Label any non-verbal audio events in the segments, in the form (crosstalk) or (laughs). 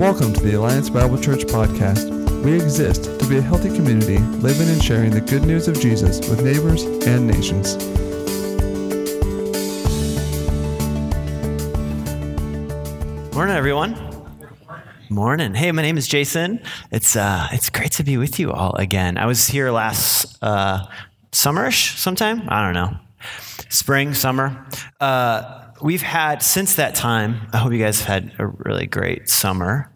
Welcome to the Alliance Bible Church podcast. We exist to be a healthy community living and sharing the good news of Jesus with neighbors and nations. Morning, everyone. Morning. Hey, my name is Jason. It's uh, it's great to be with you all again. I was here last uh, summerish sometime. I don't know, spring, summer. Uh, we've had since that time. I hope you guys have had a really great summer.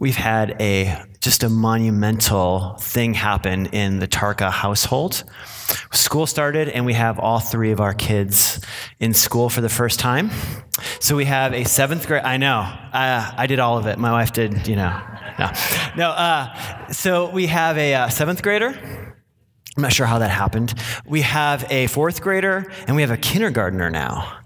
We've had a just a monumental thing happen in the Tarka household. School started, and we have all three of our kids in school for the first time. So we have a seventh grade. I know. Uh, I did all of it. My wife did. You know. No. No. Uh, so we have a uh, seventh grader. I'm not sure how that happened. We have a fourth grader, and we have a kindergartner now.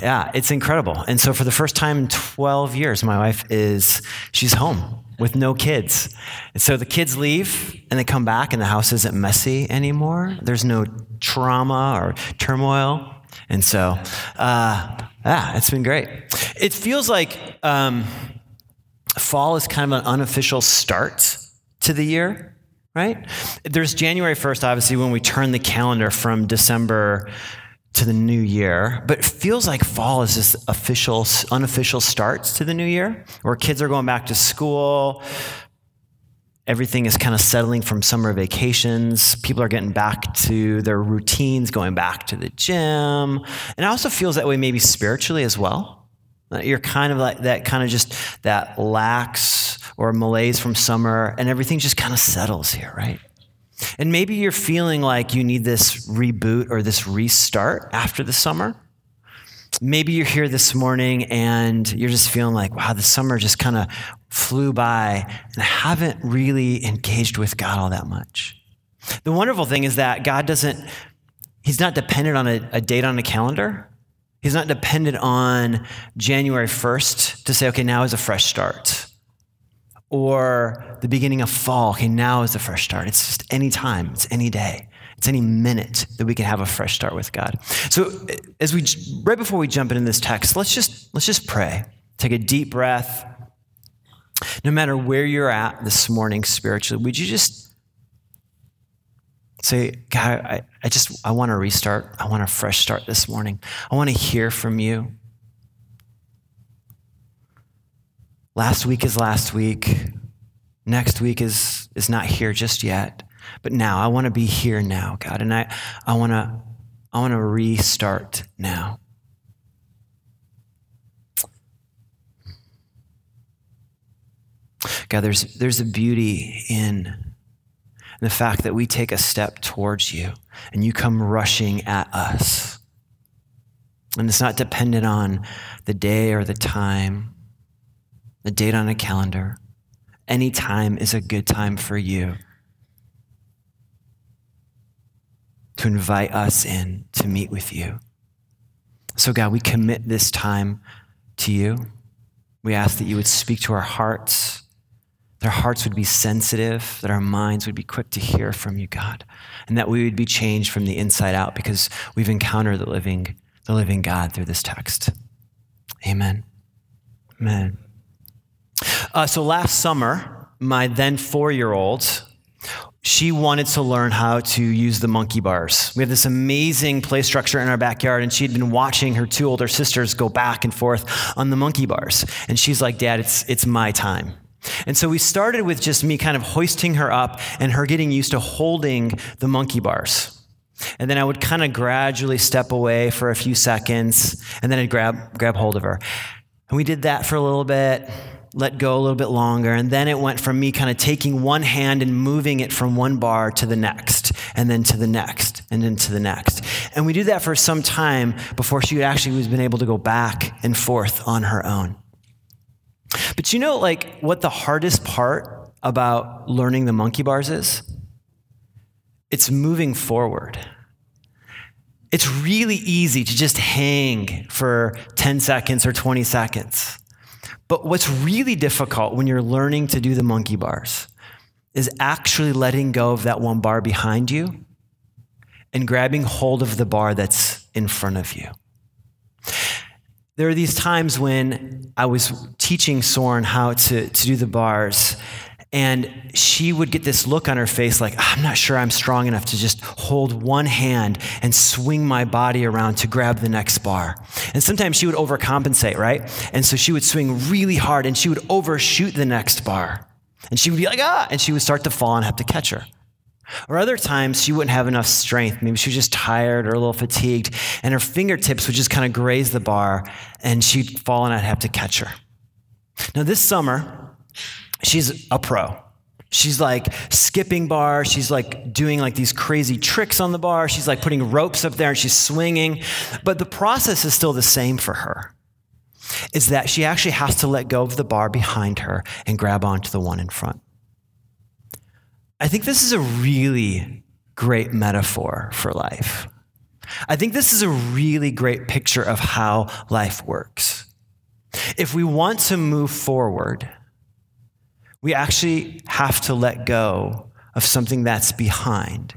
Yeah, it's incredible. And so for the first time in 12 years, my wife is, she's home with no kids. And so the kids leave and they come back and the house isn't messy anymore. There's no trauma or turmoil. And so, uh, yeah, it's been great. It feels like um, fall is kind of an unofficial start to the year, right? There's January 1st, obviously, when we turn the calendar from December to the new year, but it feels like fall is this official, unofficial starts to the new year, where kids are going back to school. Everything is kind of settling from summer vacations. People are getting back to their routines, going back to the gym. And it also feels that way maybe spiritually as well. Uh, you're kind of like that kind of just that lax or malaise from summer, and everything just kind of settles here, right? And maybe you're feeling like you need this reboot or this restart after the summer. Maybe you're here this morning and you're just feeling like, wow, the summer just kind of flew by and I haven't really engaged with God all that much. The wonderful thing is that God doesn't, He's not dependent on a, a date on a calendar. He's not dependent on January 1st to say, okay, now is a fresh start or the beginning of fall. Okay, now is the fresh start. It's just any time, it's any day, it's any minute that we can have a fresh start with God. So as we right before we jump into this text, let's just let's just pray. Take a deep breath. No matter where you're at this morning spiritually, would you just say, God, I, I just I want to restart. I want a fresh start this morning. I want to hear from you. Last week is last week. Next week is, is not here just yet. But now, I want to be here now, God. And I, I want to I want to restart now. God, there's, there's a beauty in the fact that we take a step towards you and you come rushing at us. And it's not dependent on the day or the time a date on a calendar. Any time is a good time for you to invite us in to meet with you. So, God, we commit this time to you. We ask that you would speak to our hearts, that our hearts would be sensitive, that our minds would be quick to hear from you, God, and that we would be changed from the inside out because we've encountered the living, the living God through this text. Amen. Amen. Uh, so last summer, my then four year old, she wanted to learn how to use the monkey bars. We have this amazing play structure in our backyard, and she'd been watching her two older sisters go back and forth on the monkey bars. And she's like, Dad, it's, it's my time. And so we started with just me kind of hoisting her up and her getting used to holding the monkey bars. And then I would kind of gradually step away for a few seconds, and then I'd grab, grab hold of her. And we did that for a little bit let go a little bit longer. And then it went from me kind of taking one hand and moving it from one bar to the next, and then to the next, and then to the next. And we do that for some time before she actually was been able to go back and forth on her own. But you know, like, what the hardest part about learning the monkey bars is? It's moving forward. It's really easy to just hang for 10 seconds or 20 seconds. But what's really difficult when you're learning to do the monkey bars is actually letting go of that one bar behind you and grabbing hold of the bar that's in front of you. there are these times when I was teaching Soren how to, to do the bars, and she would get this look on her face like, I'm not sure I'm strong enough to just hold one hand and swing my body around to grab the next bar. And sometimes she would overcompensate, right? And so she would swing really hard and she would overshoot the next bar. And she would be like, ah, and she would start to fall and have to catch her. Or other times she wouldn't have enough strength. Maybe she was just tired or a little fatigued, and her fingertips would just kind of graze the bar, and she'd fall and I'd have to catch her. Now, this summer, she's a pro. She's like skipping bar. She's like doing like these crazy tricks on the bar. She's like putting ropes up there and she's swinging. But the process is still the same for her is that she actually has to let go of the bar behind her and grab onto the one in front. I think this is a really great metaphor for life. I think this is a really great picture of how life works. If we want to move forward, we actually have to let go of something that's behind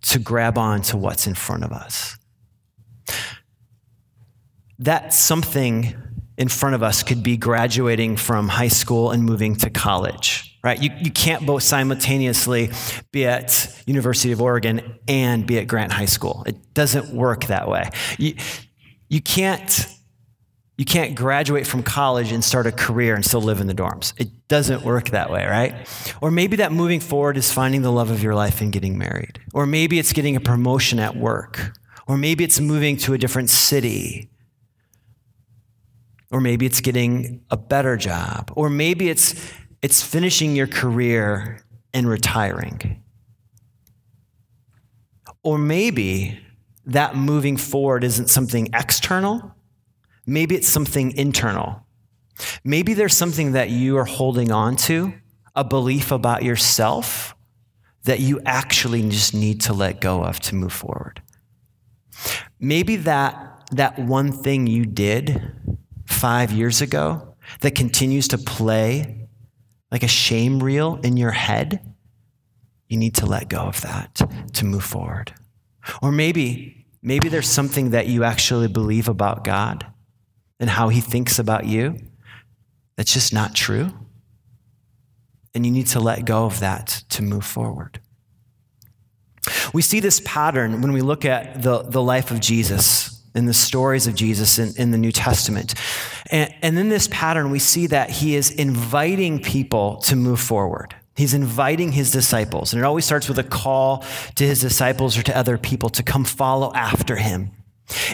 to grab on to what's in front of us. That something in front of us could be graduating from high school and moving to college, right? You, you can't both simultaneously be at University of Oregon and be at Grant High School. It doesn't work that way. You, you can't you can't graduate from college and start a career and still live in the dorms. It doesn't work that way, right? Or maybe that moving forward is finding the love of your life and getting married. Or maybe it's getting a promotion at work. Or maybe it's moving to a different city or maybe it's getting a better job, or maybe it's, it's finishing your career and retiring. Or maybe that moving forward isn't something external, maybe it's something internal. Maybe there's something that you are holding on to, a belief about yourself that you actually just need to let go of to move forward. Maybe that, that one thing you did five years ago that continues to play like a shame reel in your head, you need to let go of that to move forward. Or maybe, maybe there's something that you actually believe about God and how he thinks about you that's just not true. And you need to let go of that to move forward. We see this pattern when we look at the, the life of Jesus and the stories of Jesus in, in the New Testament. And, and in this pattern, we see that he is inviting people to move forward. He's inviting his disciples. And it always starts with a call to his disciples or to other people to come follow after him.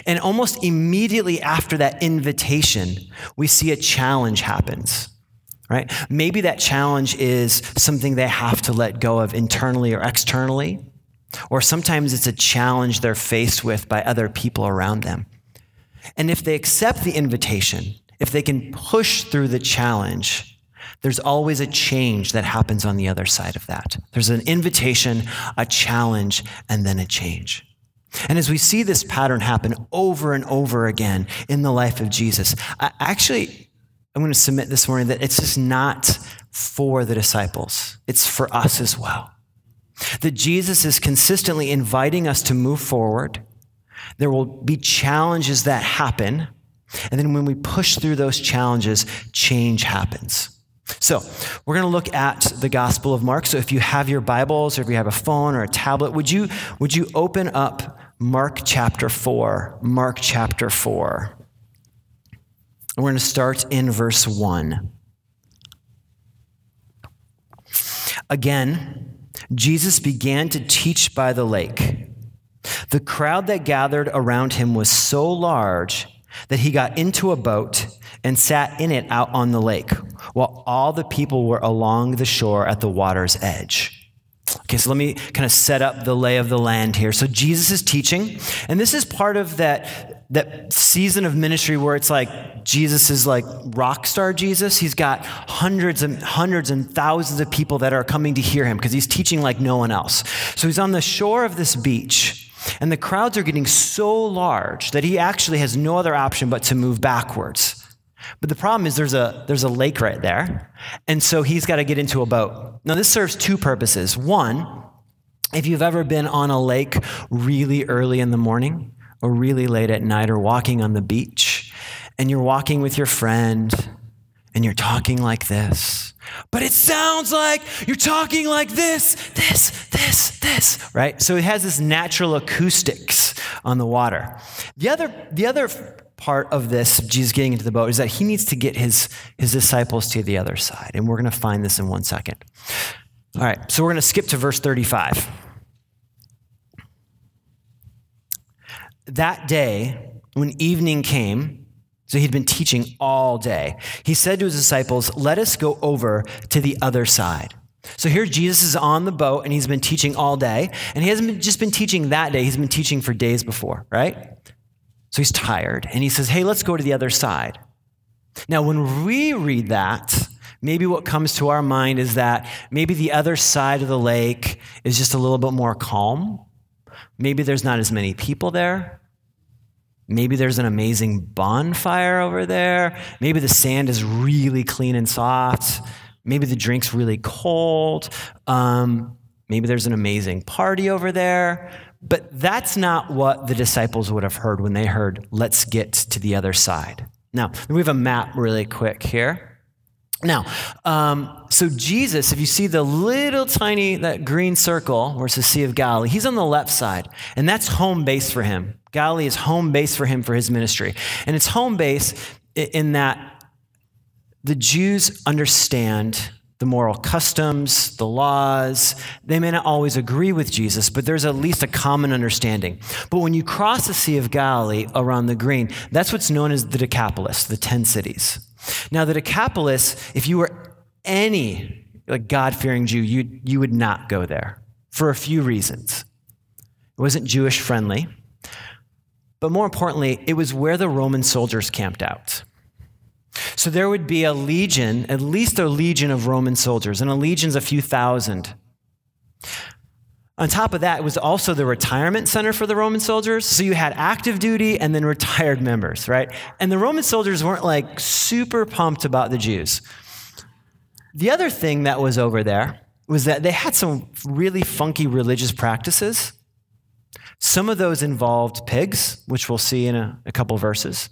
And almost immediately after that invitation, we see a challenge happens. Right? Maybe that challenge is something they have to let go of internally or externally. Or sometimes it's a challenge they're faced with by other people around them. And if they accept the invitation, if they can push through the challenge, there's always a change that happens on the other side of that. There's an invitation, a challenge, and then a change. And as we see this pattern happen over and over again in the life of Jesus, I actually, I'm going to submit this morning that it's just not for the disciples, it's for us as well. That Jesus is consistently inviting us to move forward. There will be challenges that happen. And then when we push through those challenges, change happens. So, we're going to look at the Gospel of Mark. So, if you have your Bibles or if you have a phone or a tablet, would you, would you open up Mark chapter 4? Mark chapter 4. And we're going to start in verse 1. Again, Jesus began to teach by the lake. The crowd that gathered around him was so large that he got into a boat and sat in it out on the lake, while all the people were along the shore at the water's edge. Okay, so let me kind of set up the lay of the land here. So Jesus is teaching, and this is part of that that season of ministry where it's like Jesus is like rock star Jesus. He's got hundreds and hundreds and thousands of people that are coming to hear him because he's teaching like no one else. So he's on the shore of this beach, and the crowds are getting so large that he actually has no other option but to move backwards. But the problem is there's a there's a lake right there. And so he's got to get into a boat. Now this serves two purposes. One, if you've ever been on a lake really early in the morning, or really late at night or walking on the beach. and you're walking with your friend and you're talking like this, but it sounds like you're talking like this, this, this, this, right? So it has this natural acoustics on the water. The other, the other part of this, Jesus getting into the boat, is that he needs to get his, his disciples to the other side. And we're going to find this in one second. All right, so we're going to skip to verse 35. That day, when evening came, so he'd been teaching all day, he said to his disciples, Let us go over to the other side. So here Jesus is on the boat and he's been teaching all day. And he hasn't been, just been teaching that day, he's been teaching for days before, right? So he's tired and he says, Hey, let's go to the other side. Now, when we read that, maybe what comes to our mind is that maybe the other side of the lake is just a little bit more calm. Maybe there's not as many people there. Maybe there's an amazing bonfire over there. Maybe the sand is really clean and soft. Maybe the drink's really cold. Um, maybe there's an amazing party over there. But that's not what the disciples would have heard when they heard, let's get to the other side. Now, we have a map really quick here. Now, um, so Jesus, if you see the little tiny, that green circle where it's the Sea of Galilee, he's on the left side, and that's home base for him. Galilee is home base for him for his ministry. And it's home base in that the Jews understand the moral customs, the laws. They may not always agree with Jesus, but there's at least a common understanding. But when you cross the Sea of Galilee around the green, that's what's known as the Decapolis, the 10 cities. Now, the Decapolis, if you were any like God-fearing Jew, you, you would not go there for a few reasons. It wasn't Jewish friendly. But more importantly, it was where the Roman soldiers camped out. So there would be a legion, at least a legion of Roman soldiers, and a legion's a few thousand. On top of that, it was also the retirement center for the Roman soldiers. So you had active duty and then retired members, right? And the Roman soldiers weren't like super pumped about the Jews. The other thing that was over there was that they had some really funky religious practices. Some of those involved pigs, which we'll see in a, a couple verses.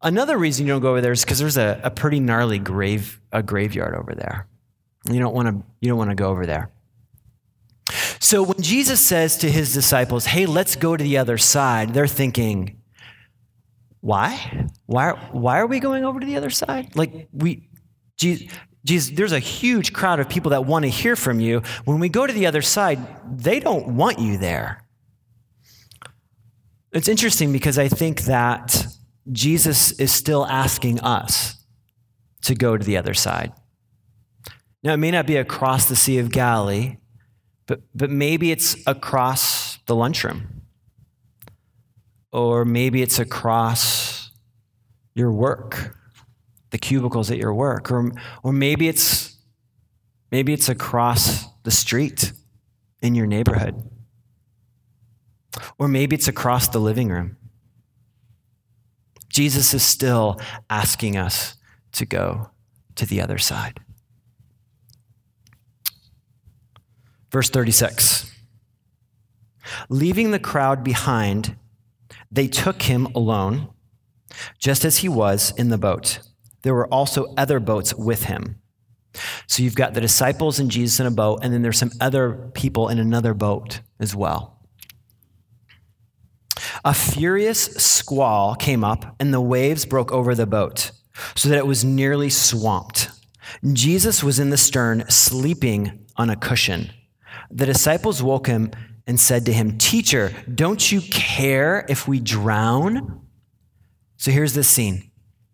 Another reason you don't go over there is because there's a, a pretty gnarly grave, a graveyard over there. You don't want to you don't want to go over there. So when Jesus says to his disciples, "Hey, let's go to the other side," they're thinking, "Why? Why? Why are we going over to the other side? Like we, Jesus, Jesus, there's a huge crowd of people that want to hear from you. When we go to the other side, they don't want you there." It's interesting because I think that Jesus is still asking us to go to the other side. Now, it may not be across the Sea of Galilee, but, but maybe it's across the lunchroom. Or maybe it's across your work, the cubicles at your work. Or, or maybe, it's, maybe it's across the street in your neighborhood. Or maybe it's across the living room. Jesus is still asking us to go to the other side. Verse 36 Leaving the crowd behind, they took him alone, just as he was in the boat. There were also other boats with him. So you've got the disciples and Jesus in a boat, and then there's some other people in another boat as well. A furious squall came up, and the waves broke over the boat, so that it was nearly swamped. Jesus was in the stern, sleeping on a cushion. The disciples woke him and said to him, Teacher, don't you care if we drown? So here's the scene.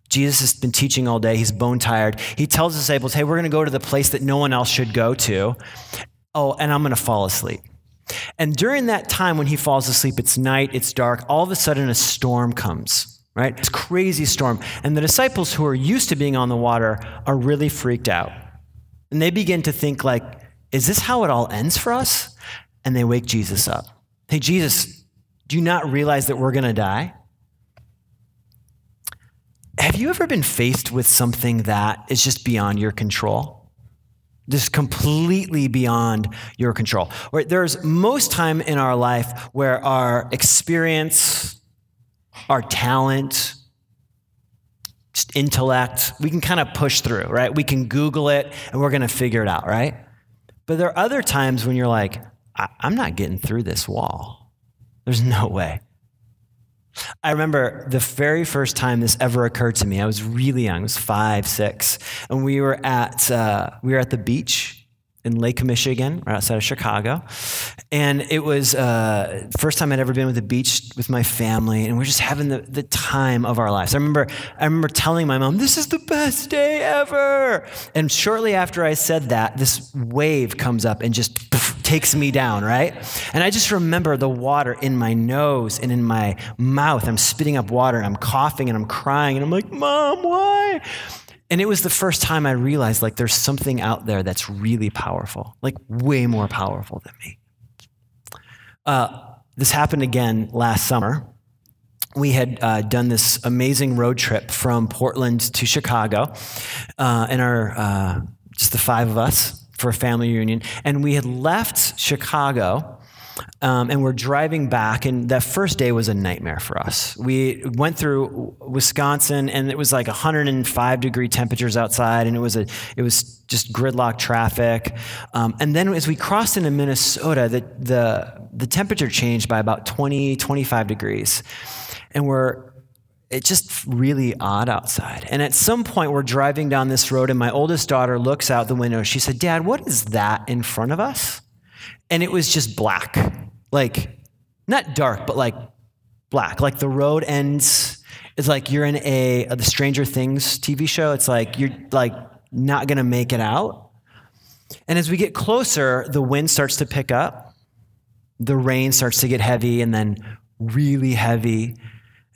Jesus has been teaching all day. He's bone tired. He tells disciples, Hey, we're going to go to the place that no one else should go to. Oh, and I'm going to fall asleep. And during that time when he falls asleep, it's night, it's dark, all of a sudden a storm comes, right? It's crazy storm. And the disciples who are used to being on the water are really freaked out. And they begin to think like, is this how it all ends for us? And they wake Jesus up. Hey, Jesus, do you not realize that we're going to die? Have you ever been faced with something that is just beyond your control? just completely beyond your control. Right? There's most time in our life where our experience, our talent, just intellect. We can kind of push through, right? We can Google it and we're going to figure it out, right? But there are other times when you're like, I- am not getting through this wall. There's no way. I remember the very first time this ever occurred to me. I was really young. I was five, six, and we were at uh, we were at the beach in Lake Michigan, right outside of Chicago. And it was uh, first time I'd ever been with the beach with my family, and we're just having the, the time of our lives. I remember I remember telling my mom, "This is the best day ever." And shortly after I said that, this wave comes up and just takes me down, right? And I just remember the water in my nose and in my mouth. I'm spitting up water, and I'm coughing, and I'm crying, and I'm like, "Mom, why?" And it was the first time I realized like there's something out there that's really powerful, like way more powerful than me. Uh, this happened again last summer. We had uh, done this amazing road trip from Portland to Chicago, uh, and our uh, just the five of us for a family reunion. And we had left Chicago um, and we're driving back, and that first day was a nightmare for us. We went through Wisconsin, and it was like 105 degree temperatures outside, and it was a it was just gridlock traffic. Um, and then as we crossed into Minnesota, the, the the temperature changed by about 20 25 degrees, and we're it's just really odd outside. And at some point, we're driving down this road, and my oldest daughter looks out the window. She said, Dad, what is that in front of us? and it was just black. Like, not dark, but like black. Like the road ends. It's like you're in a the Stranger Things TV show. It's like you're like not gonna make it out. And as we get closer, the wind starts to pick up. The rain starts to get heavy and then really heavy.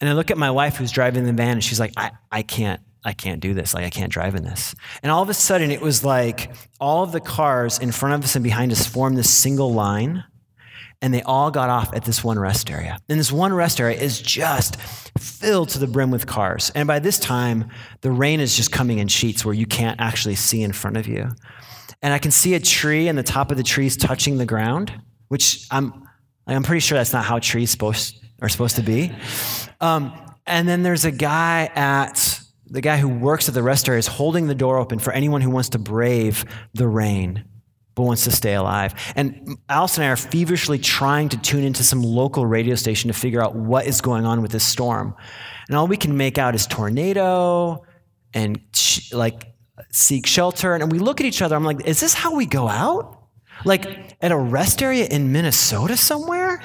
And I look at my wife who's driving the van and she's like, I, I can't, I can't do this. Like, I can't drive in this. And all of a sudden, it was like all of the cars in front of us and behind us formed this single line, and they all got off at this one rest area. And this one rest area is just filled to the brim with cars. And by this time, the rain is just coming in sheets where you can't actually see in front of you. And I can see a tree, and the top of the tree is touching the ground, which I'm, I'm pretty sure that's not how trees supposed, are supposed to be. Um, and then there's a guy at the guy who works at the rest area is holding the door open for anyone who wants to brave the rain but wants to stay alive. And Alice and I are feverishly trying to tune into some local radio station to figure out what is going on with this storm. And all we can make out is tornado and sh- like seek shelter. And we look at each other. I'm like, is this how we go out? Like at a rest area in Minnesota somewhere?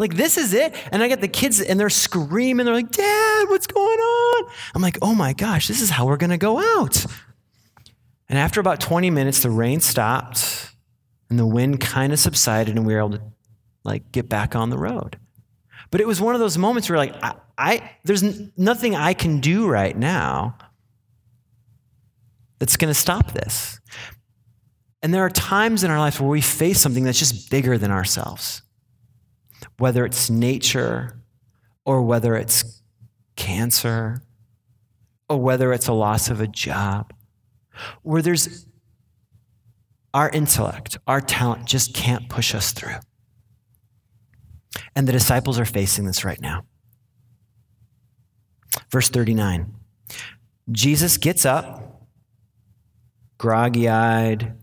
Like, this is it. And I get the kids and they're screaming. They're like, Dad, what's going on? I'm like, oh my gosh, this is how we're going to go out. And after about 20 minutes, the rain stopped and the wind kind of subsided and we were able to like get back on the road. But it was one of those moments where like, I, I there's n- nothing I can do right now that's going to stop this. And there are times in our life where we face something that's just bigger than ourselves whether it's nature or whether it's cancer or whether it's a loss of a job, where there's our intellect, our talent just can't push us through. And the disciples are facing this right now. Verse 39 Jesus gets up, groggy eyed,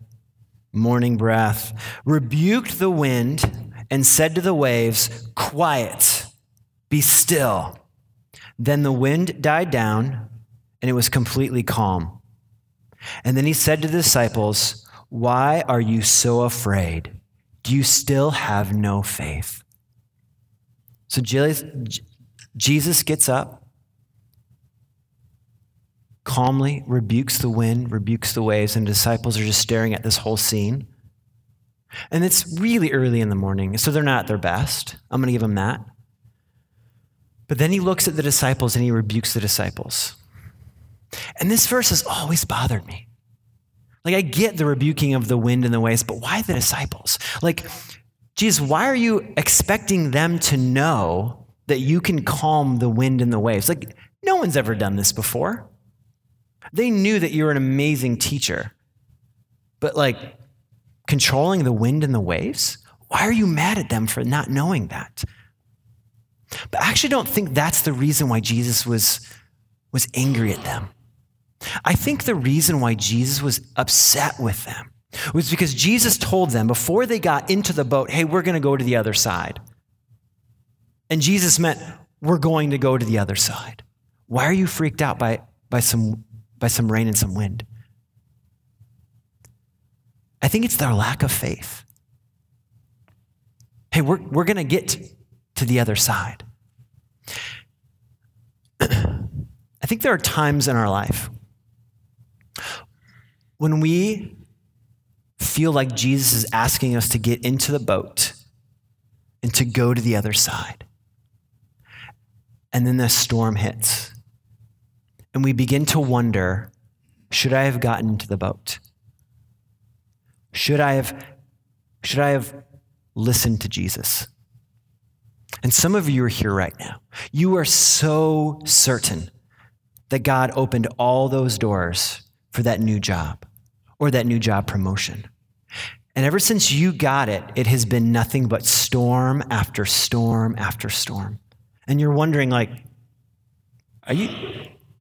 morning breath, rebuked the wind and said to the waves, Quiet, be still. Then the wind died down, and it was completely calm. And then he said to the disciples, Why are you so afraid? Do you still have no faith? So Jesus gets up, calmly rebukes the wind, rebukes the waves, and the disciples are just staring at this whole scene. And it's really early in the morning, so they're not at their best. I'm going to give them that. But then he looks at the disciples and he rebukes the disciples. And this verse has always bothered me. Like, I get the rebuking of the wind and the waves, but why the disciples? Like, Jesus, why are you expecting them to know that you can calm the wind and the waves? Like, no one's ever done this before. They knew that you're an amazing teacher. But, like, controlling the wind and the waves? Why are you mad at them for not knowing that? But I actually don't think that's the reason why Jesus was, was angry at them. I think the reason why Jesus was upset with them was because Jesus told them before they got into the boat, hey, we're going to go to the other side. And Jesus meant, we're going to go to the other side. Why are you freaked out by, by, some, by some rain and some wind? I think it's their lack of faith. Hey, we're, we're going to get to the other side. (clears throat) I think there are times in our life when we feel like Jesus is asking us to get into the boat and to go to the other side. And then the storm hits. And we begin to wonder should I have gotten into the boat? Should I have, should I have listened to Jesus? And some of you are here right now. You are so certain that God opened all those doors for that new job or that new job promotion. And ever since you got it, it has been nothing but storm after storm after storm. And you're wondering, like, are you,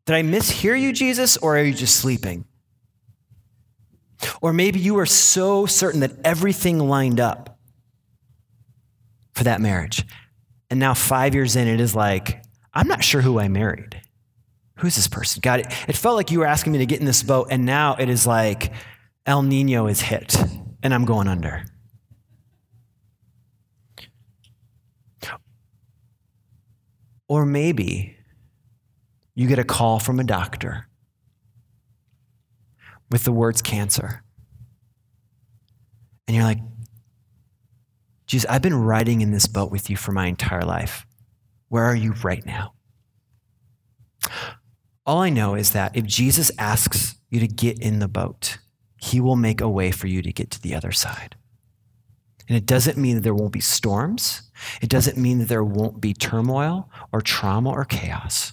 did I mishear you, Jesus, or are you just sleeping? Or maybe you are so certain that everything lined up for that marriage. And now, five years in, it is like, I'm not sure who I married. Who's this person? God, it, it felt like you were asking me to get in this boat, and now it is like El Nino is hit, and I'm going under. Or maybe you get a call from a doctor with the words cancer. And you're like, Jesus, I've been riding in this boat with you for my entire life. Where are you right now? All I know is that if Jesus asks you to get in the boat, he will make a way for you to get to the other side. And it doesn't mean that there won't be storms. It doesn't mean that there won't be turmoil or trauma or chaos.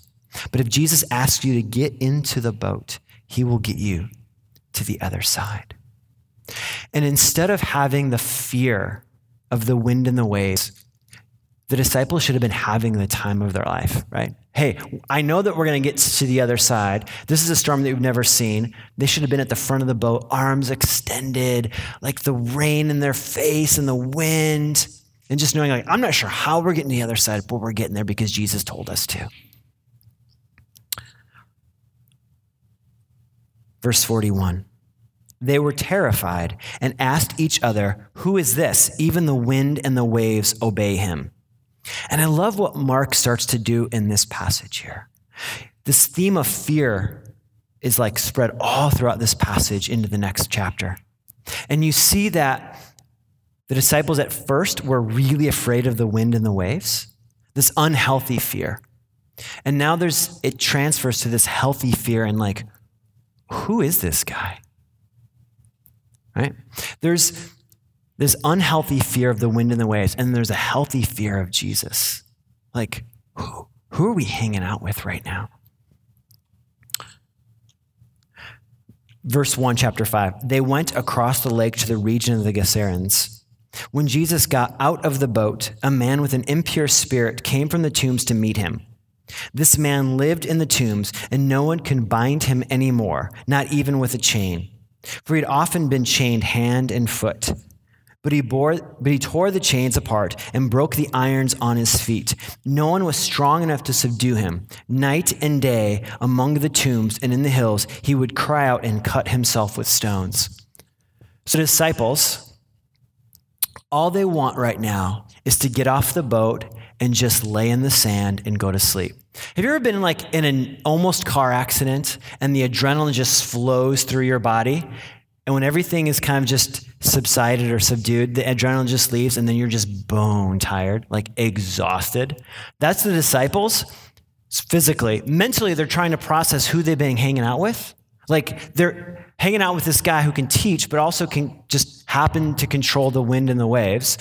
But if Jesus asks you to get into the boat, he will get you to the other side. And instead of having the fear of the wind and the waves, the disciples should have been having the time of their life, right? Hey, I know that we're going to get to the other side. This is a storm that we've never seen. They should have been at the front of the boat, arms extended, like the rain in their face and the wind, and just knowing, like, I'm not sure how we're getting to the other side, but we're getting there because Jesus told us to. Verse 41. They were terrified and asked each other, Who is this? Even the wind and the waves obey him. And I love what Mark starts to do in this passage here. This theme of fear is like spread all throughout this passage into the next chapter. And you see that the disciples at first were really afraid of the wind and the waves, this unhealthy fear. And now there's it transfers to this healthy fear and like who is this guy? Right? There's this unhealthy fear of the wind and the waves, and there's a healthy fear of Jesus. Like, who, who are we hanging out with right now? Verse 1, chapter 5. They went across the lake to the region of the Gerasenes. When Jesus got out of the boat, a man with an impure spirit came from the tombs to meet him. This man lived in the tombs, and no one can bind him anymore, not even with a chain. For he had often been chained hand and foot. But he, bore, but he tore the chains apart and broke the irons on his feet. No one was strong enough to subdue him. Night and day, among the tombs and in the hills, he would cry out and cut himself with stones. So, disciples, all they want right now is to get off the boat and just lay in the sand and go to sleep. Have you ever been like in an almost car accident and the adrenaline just flows through your body and when everything is kind of just subsided or subdued, the adrenaline just leaves and then you're just bone tired, like exhausted. That's the disciples physically. Mentally, they're trying to process who they've been hanging out with. Like they're hanging out with this guy who can teach, but also can just happen to control the wind and the waves.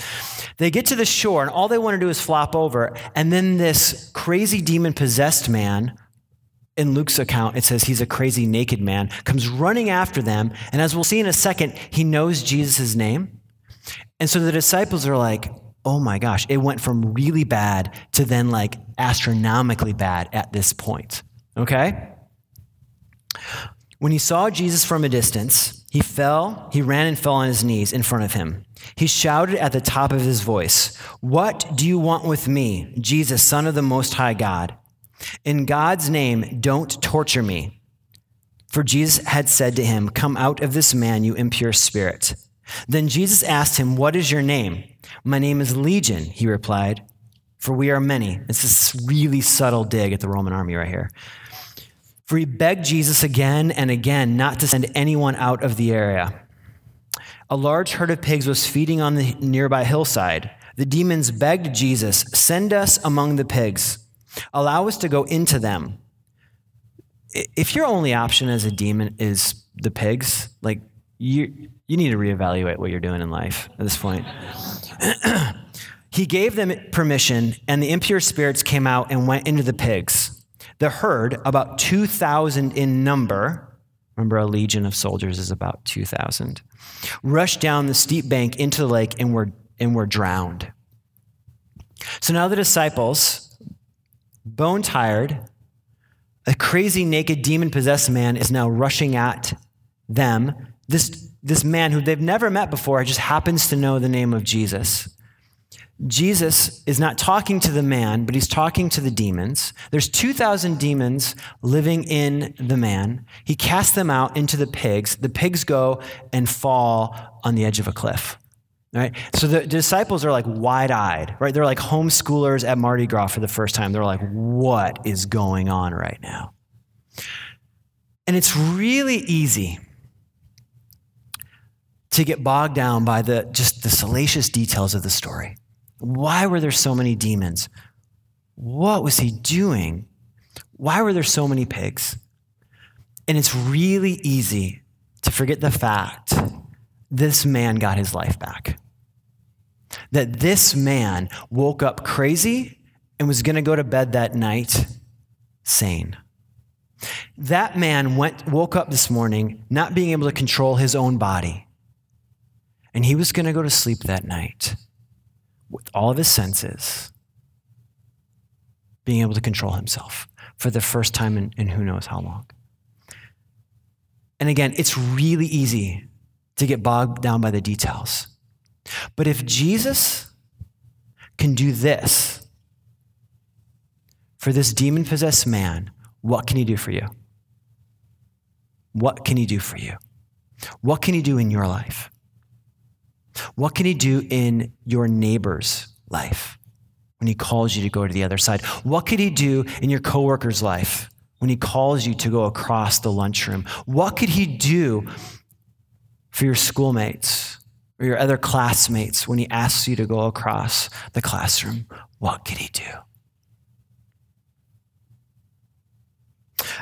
They get to the shore and all they want to do is flop over. And then this crazy demon possessed man in Luke's account, it says he's a crazy naked man, comes running after them. And as we'll see in a second, he knows Jesus' name. And so the disciples are like, oh my gosh, it went from really bad to then like astronomically bad at this point. Okay? When he saw Jesus from a distance, he fell, he ran and fell on his knees in front of him. He shouted at the top of his voice, What do you want with me, Jesus, Son of the Most High God? In God's name, don't torture me. For Jesus had said to him, Come out of this man, you impure spirit. Then Jesus asked him, What is your name? My name is Legion, he replied, for we are many. It's this really subtle dig at the Roman army right here. For he begged Jesus again and again not to send anyone out of the area. A large herd of pigs was feeding on the nearby hillside. The demons begged Jesus, Send us among the pigs. Allow us to go into them. If your only option as a demon is the pigs, like you, you need to reevaluate what you're doing in life at this point. (clears throat) he gave them permission, and the impure spirits came out and went into the pigs. The herd, about 2,000 in number, remember a legion of soldiers is about 2,000, rushed down the steep bank into the lake and were, and were drowned. So now the disciples, bone tired, a crazy, naked, demon possessed man is now rushing at them. This this man who they've never met before just happens to know the name of Jesus. Jesus is not talking to the man, but he's talking to the demons. There's 2,000 demons living in the man. He casts them out into the pigs. The pigs go and fall on the edge of a cliff. Right? So the disciples are like wide eyed, right? They're like homeschoolers at Mardi Gras for the first time. They're like, what is going on right now? And it's really easy to get bogged down by the just the salacious details of the story. Why were there so many demons? What was he doing? Why were there so many pigs? And it's really easy to forget the fact this man got his life back. That this man woke up crazy and was going to go to bed that night sane. That man went, woke up this morning not being able to control his own body and he was going to go to sleep that night with all of his senses, being able to control himself for the first time in, in who knows how long. And again, it's really easy to get bogged down by the details. But if Jesus can do this for this demon possessed man, what can he do for you? What can he do for you? What can he do in your life? What can he do in your neighbor's life when he calls you to go to the other side? What could he do in your coworker's life when he calls you to go across the lunchroom? What could he do for your schoolmates or your other classmates when he asks you to go across the classroom? What could he do?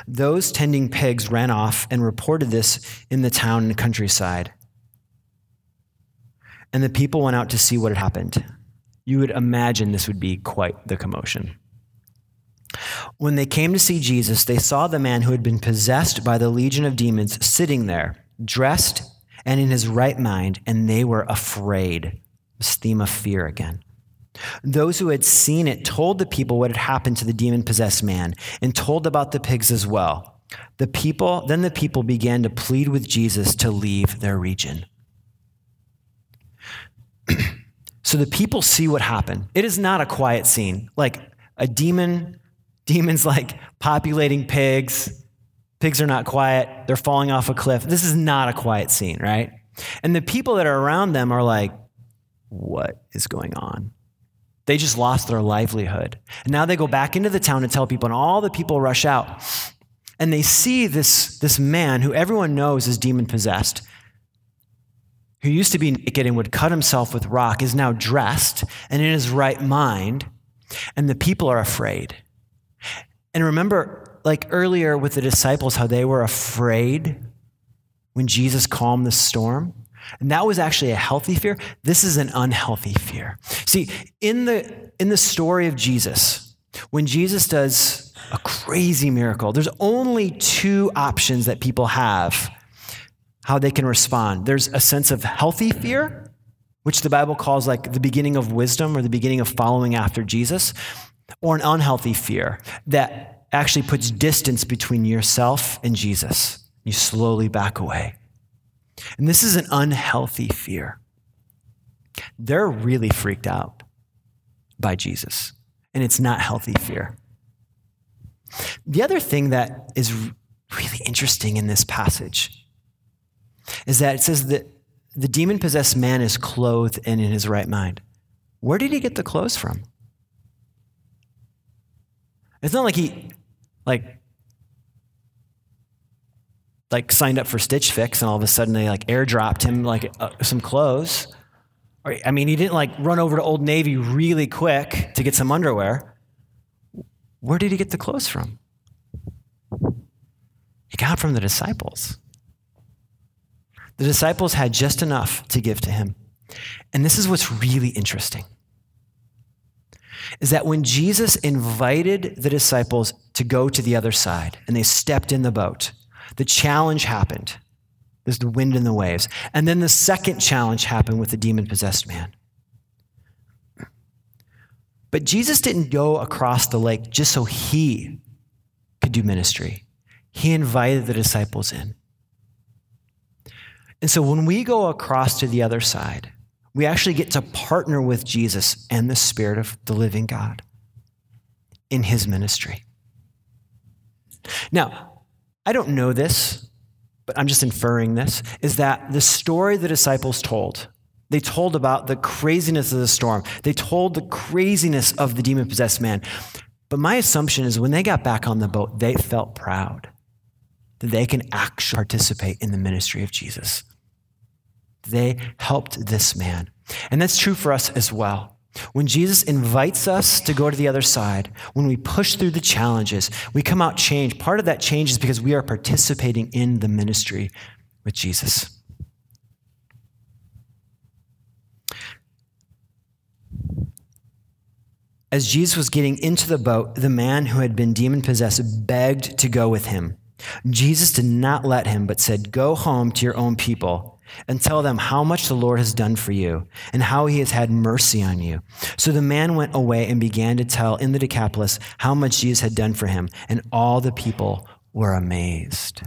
Those tending pigs ran off and reported this in the town and countryside and the people went out to see what had happened. You would imagine this would be quite the commotion. When they came to see Jesus, they saw the man who had been possessed by the legion of demons sitting there, dressed and in his right mind, and they were afraid. This theme of fear again. Those who had seen it told the people what had happened to the demon possessed man and told about the pigs as well. The people, then the people began to plead with Jesus to leave their region. (clears throat) so the people see what happened. It is not a quiet scene. Like a demon, demons like populating pigs. Pigs are not quiet. They're falling off a cliff. This is not a quiet scene, right? And the people that are around them are like, what is going on? They just lost their livelihood. And now they go back into the town to tell people, and all the people rush out. And they see this, this man who everyone knows is demon possessed who used to be naked and would cut himself with rock, is now dressed and in his right mind, and the people are afraid. And remember, like earlier with the disciples, how they were afraid when Jesus calmed the storm? And that was actually a healthy fear. This is an unhealthy fear. See, in the, in the story of Jesus, when Jesus does a crazy miracle, there's only two options that people have how they can respond. There's a sense of healthy fear which the Bible calls like the beginning of wisdom or the beginning of following after Jesus, or an unhealthy fear that actually puts distance between yourself and Jesus. You slowly back away. And this is an unhealthy fear. They're really freaked out by Jesus, and it's not healthy fear. The other thing that is really interesting in this passage is that it says that the demon possessed man is clothed and in his right mind. Where did he get the clothes from? It's not like he, like, like signed up for Stitch Fix and all of a sudden they like airdropped him like uh, some clothes. Or, I mean, he didn't like run over to Old Navy really quick to get some underwear. Where did he get the clothes from? He got from the disciples. The disciples had just enough to give to him. And this is what's really interesting is that when Jesus invited the disciples to go to the other side and they stepped in the boat, the challenge happened. There's the wind and the waves. And then the second challenge happened with the demon possessed man. But Jesus didn't go across the lake just so he could do ministry, he invited the disciples in. And so when we go across to the other side, we actually get to partner with Jesus and the Spirit of the living God in his ministry. Now, I don't know this, but I'm just inferring this, is that the story the disciples told, they told about the craziness of the storm, they told the craziness of the demon possessed man. But my assumption is when they got back on the boat, they felt proud that they can actually participate in the ministry of Jesus. They helped this man. And that's true for us as well. When Jesus invites us to go to the other side, when we push through the challenges, we come out changed. Part of that change is because we are participating in the ministry with Jesus. As Jesus was getting into the boat, the man who had been demon possessed begged to go with him. Jesus did not let him, but said, Go home to your own people and tell them how much the Lord has done for you and how he has had mercy on you. So the man went away and began to tell in the Decapolis how much Jesus had done for him, and all the people were amazed.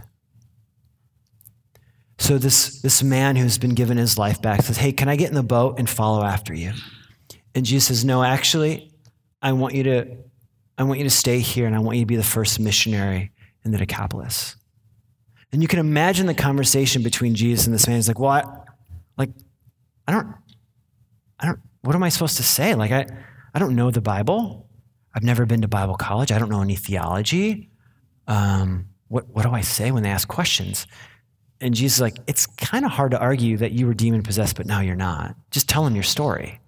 So this, this man who's been given his life back says, Hey, can I get in the boat and follow after you? And Jesus says, No, actually, I want you to, I want you to stay here and I want you to be the first missionary in the Decapolis. And you can imagine the conversation between Jesus and this man. He's like, well, I, like, I don't, I don't, what am I supposed to say? Like, I, I don't know the Bible. I've never been to Bible college. I don't know any theology. Um, what, what do I say when they ask questions? And Jesus is like, it's kind of hard to argue that you were demon possessed, but now you're not. Just tell them your story.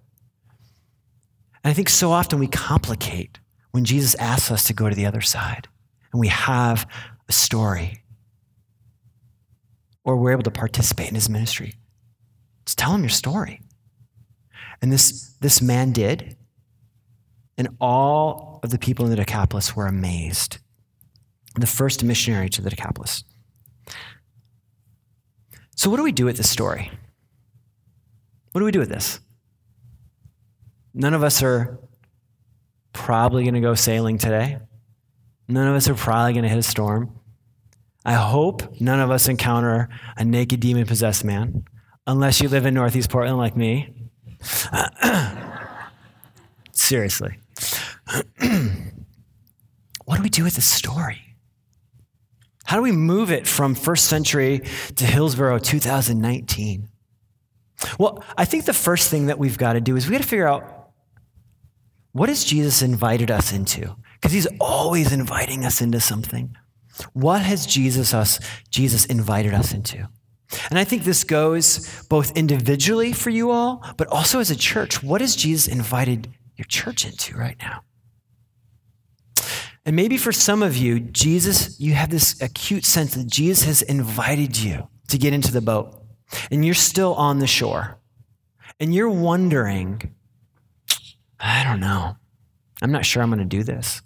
And I think so often we complicate when Jesus asks us to go to the other side and we have a story or we're able to participate in his ministry. Just tell him your story. And this, this man did. And all of the people in the Decapolis were amazed. The first missionary to the Decapolis. So, what do we do with this story? What do we do with this? None of us are probably going to go sailing today. None of us are probably going to hit a storm. I hope none of us encounter a naked demon possessed man, unless you live in Northeast Portland like me. (clears throat) Seriously. (clears throat) what do we do with this story? How do we move it from first century to Hillsboro 2019? Well, I think the first thing that we've got to do is we got to figure out what has Jesus invited us into? Because he's always inviting us into something. What has Jesus us Jesus invited us into? And I think this goes both individually for you all, but also as a church. What has Jesus invited your church into right now? And maybe for some of you, Jesus, you have this acute sense that Jesus has invited you to get into the boat, and you're still on the shore. And you're wondering, I don't know. I'm not sure I'm going to do this.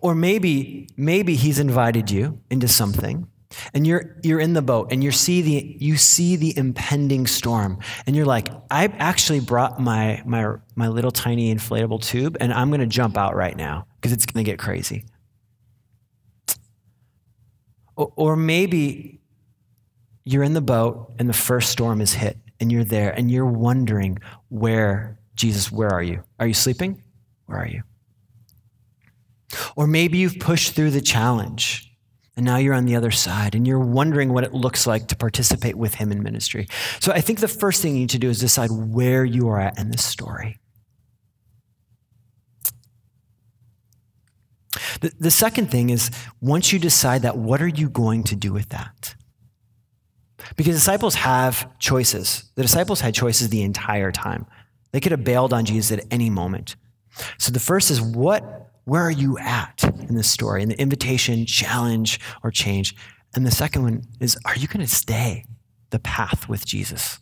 Or maybe, maybe he's invited you into something and you're you're in the boat and you see the you see the impending storm and you're like i actually brought my my my little tiny inflatable tube and i'm going to jump out right now because it's going to get crazy. Or, or maybe you're in the boat and the first storm is hit and you're there and you're wondering where jesus where are you? Are you sleeping? Where are you or maybe you've pushed through the challenge and now you're on the other side and you're wondering what it looks like to participate with him in ministry. So I think the first thing you need to do is decide where you are at in this story. The, the second thing is once you decide that, what are you going to do with that? Because disciples have choices. The disciples had choices the entire time. They could have bailed on Jesus at any moment. So the first is what where are you at in this story? In the invitation, challenge, or change. And the second one is are you going to stay the path with Jesus?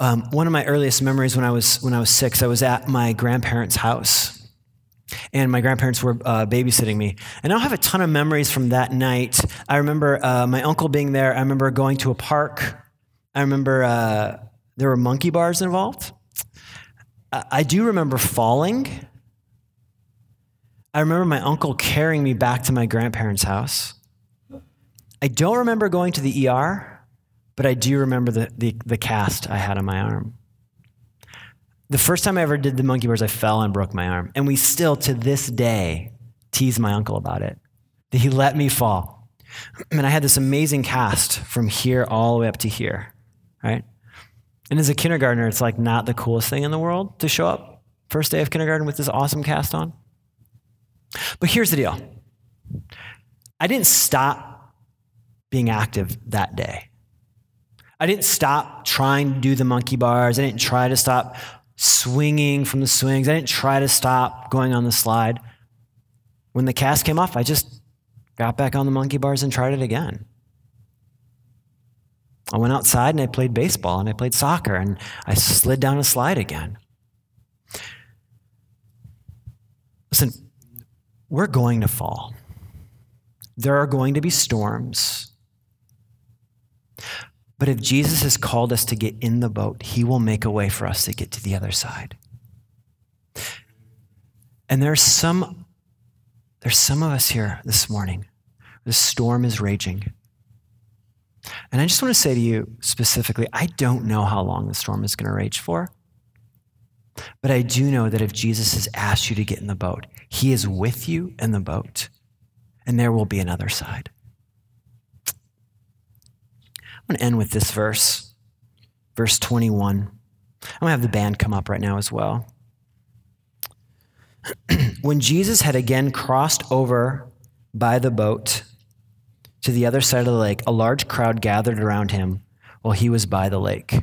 Um, one of my earliest memories when I was when I was six, I was at my grandparents' house, and my grandparents were uh, babysitting me. And I don't have a ton of memories from that night. I remember uh, my uncle being there. I remember going to a park. I remember uh, there were monkey bars involved. I do remember falling. I remember my uncle carrying me back to my grandparents' house. I don't remember going to the ER, but I do remember the, the, the cast I had on my arm. The first time I ever did the monkey bars, I fell and broke my arm. And we still, to this day, tease my uncle about it. That he let me fall. (clears throat) And I had this amazing cast from here all the way up to here, right? And as a kindergartner, it's like not the coolest thing in the world to show up first day of kindergarten with this awesome cast on. But here's the deal I didn't stop being active that day. I didn't stop trying to do the monkey bars. I didn't try to stop swinging from the swings. I didn't try to stop going on the slide. When the cast came off, I just got back on the monkey bars and tried it again. I went outside and I played baseball and I played soccer and I slid down a slide again. Listen, we're going to fall. There are going to be storms. But if Jesus has called us to get in the boat, he will make a way for us to get to the other side. And there's some there's some of us here this morning. The storm is raging. And I just want to say to you specifically I don't know how long the storm is going to rage for. But I do know that if Jesus has asked you to get in the boat, he is with you in the boat, and there will be another side. I'm going to end with this verse, verse 21. I'm going to have the band come up right now as well. (clears throat) when Jesus had again crossed over by the boat, to the other side of the lake, a large crowd gathered around him while he was by the lake. Let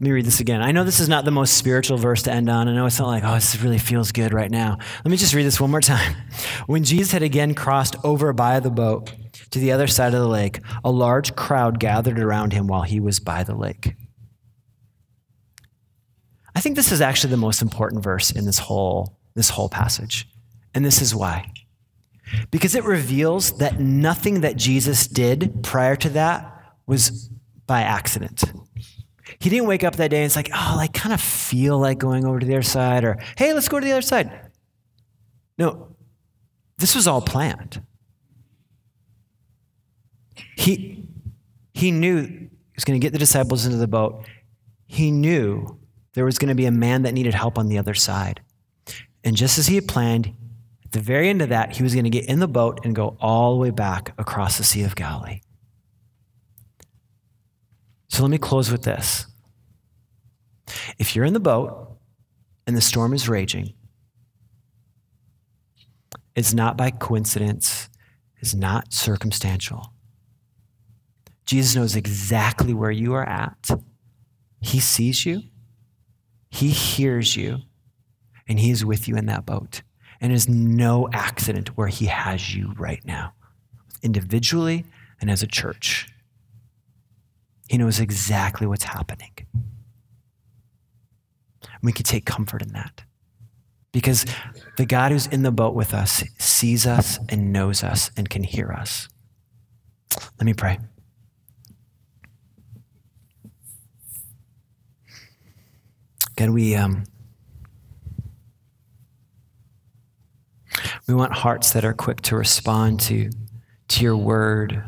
me read this again. I know this is not the most spiritual verse to end on. I know it's not like, oh, this really feels good right now. Let me just read this one more time. (laughs) When Jesus had again crossed over by the boat to the other side of the lake, a large crowd gathered around him while he was by the lake. I think this is actually the most important verse in this whole, this whole passage. And this is why. Because it reveals that nothing that Jesus did prior to that was by accident. He didn't wake up that day and it's like, oh, I kind of feel like going over to the other side, or hey, let's go to the other side. No, this was all planned. He, he knew he was going to get the disciples into the boat. He knew there was going to be a man that needed help on the other side. And just as he had planned, the very end of that, he was going to get in the boat and go all the way back across the Sea of Galilee. So let me close with this. If you're in the boat and the storm is raging, it's not by coincidence, it's not circumstantial. Jesus knows exactly where you are at. He sees you, He hears you, and He is with you in that boat. And it is no accident where He has you right now, individually and as a church. He knows exactly what's happening. We can take comfort in that because the God who's in the boat with us sees us and knows us and can hear us. Let me pray. God, we, um, we want hearts that are quick to respond to, to your word,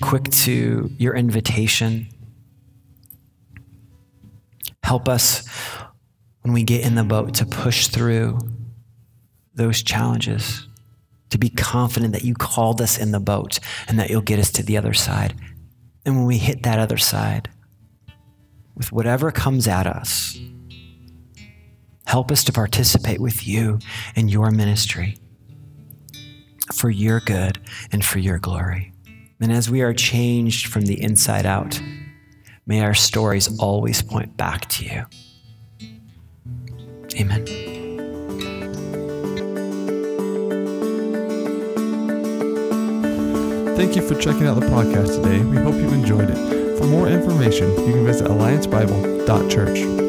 quick to your invitation. Help us when we get in the boat to push through those challenges, to be confident that you called us in the boat and that you'll get us to the other side. And when we hit that other side, with whatever comes at us, help us to participate with you in your ministry for your good and for your glory. And as we are changed from the inside out, may our stories always point back to you. Amen. Thank you for checking out the podcast today. We hope you've enjoyed it. For more information, you can visit alliancebible.church.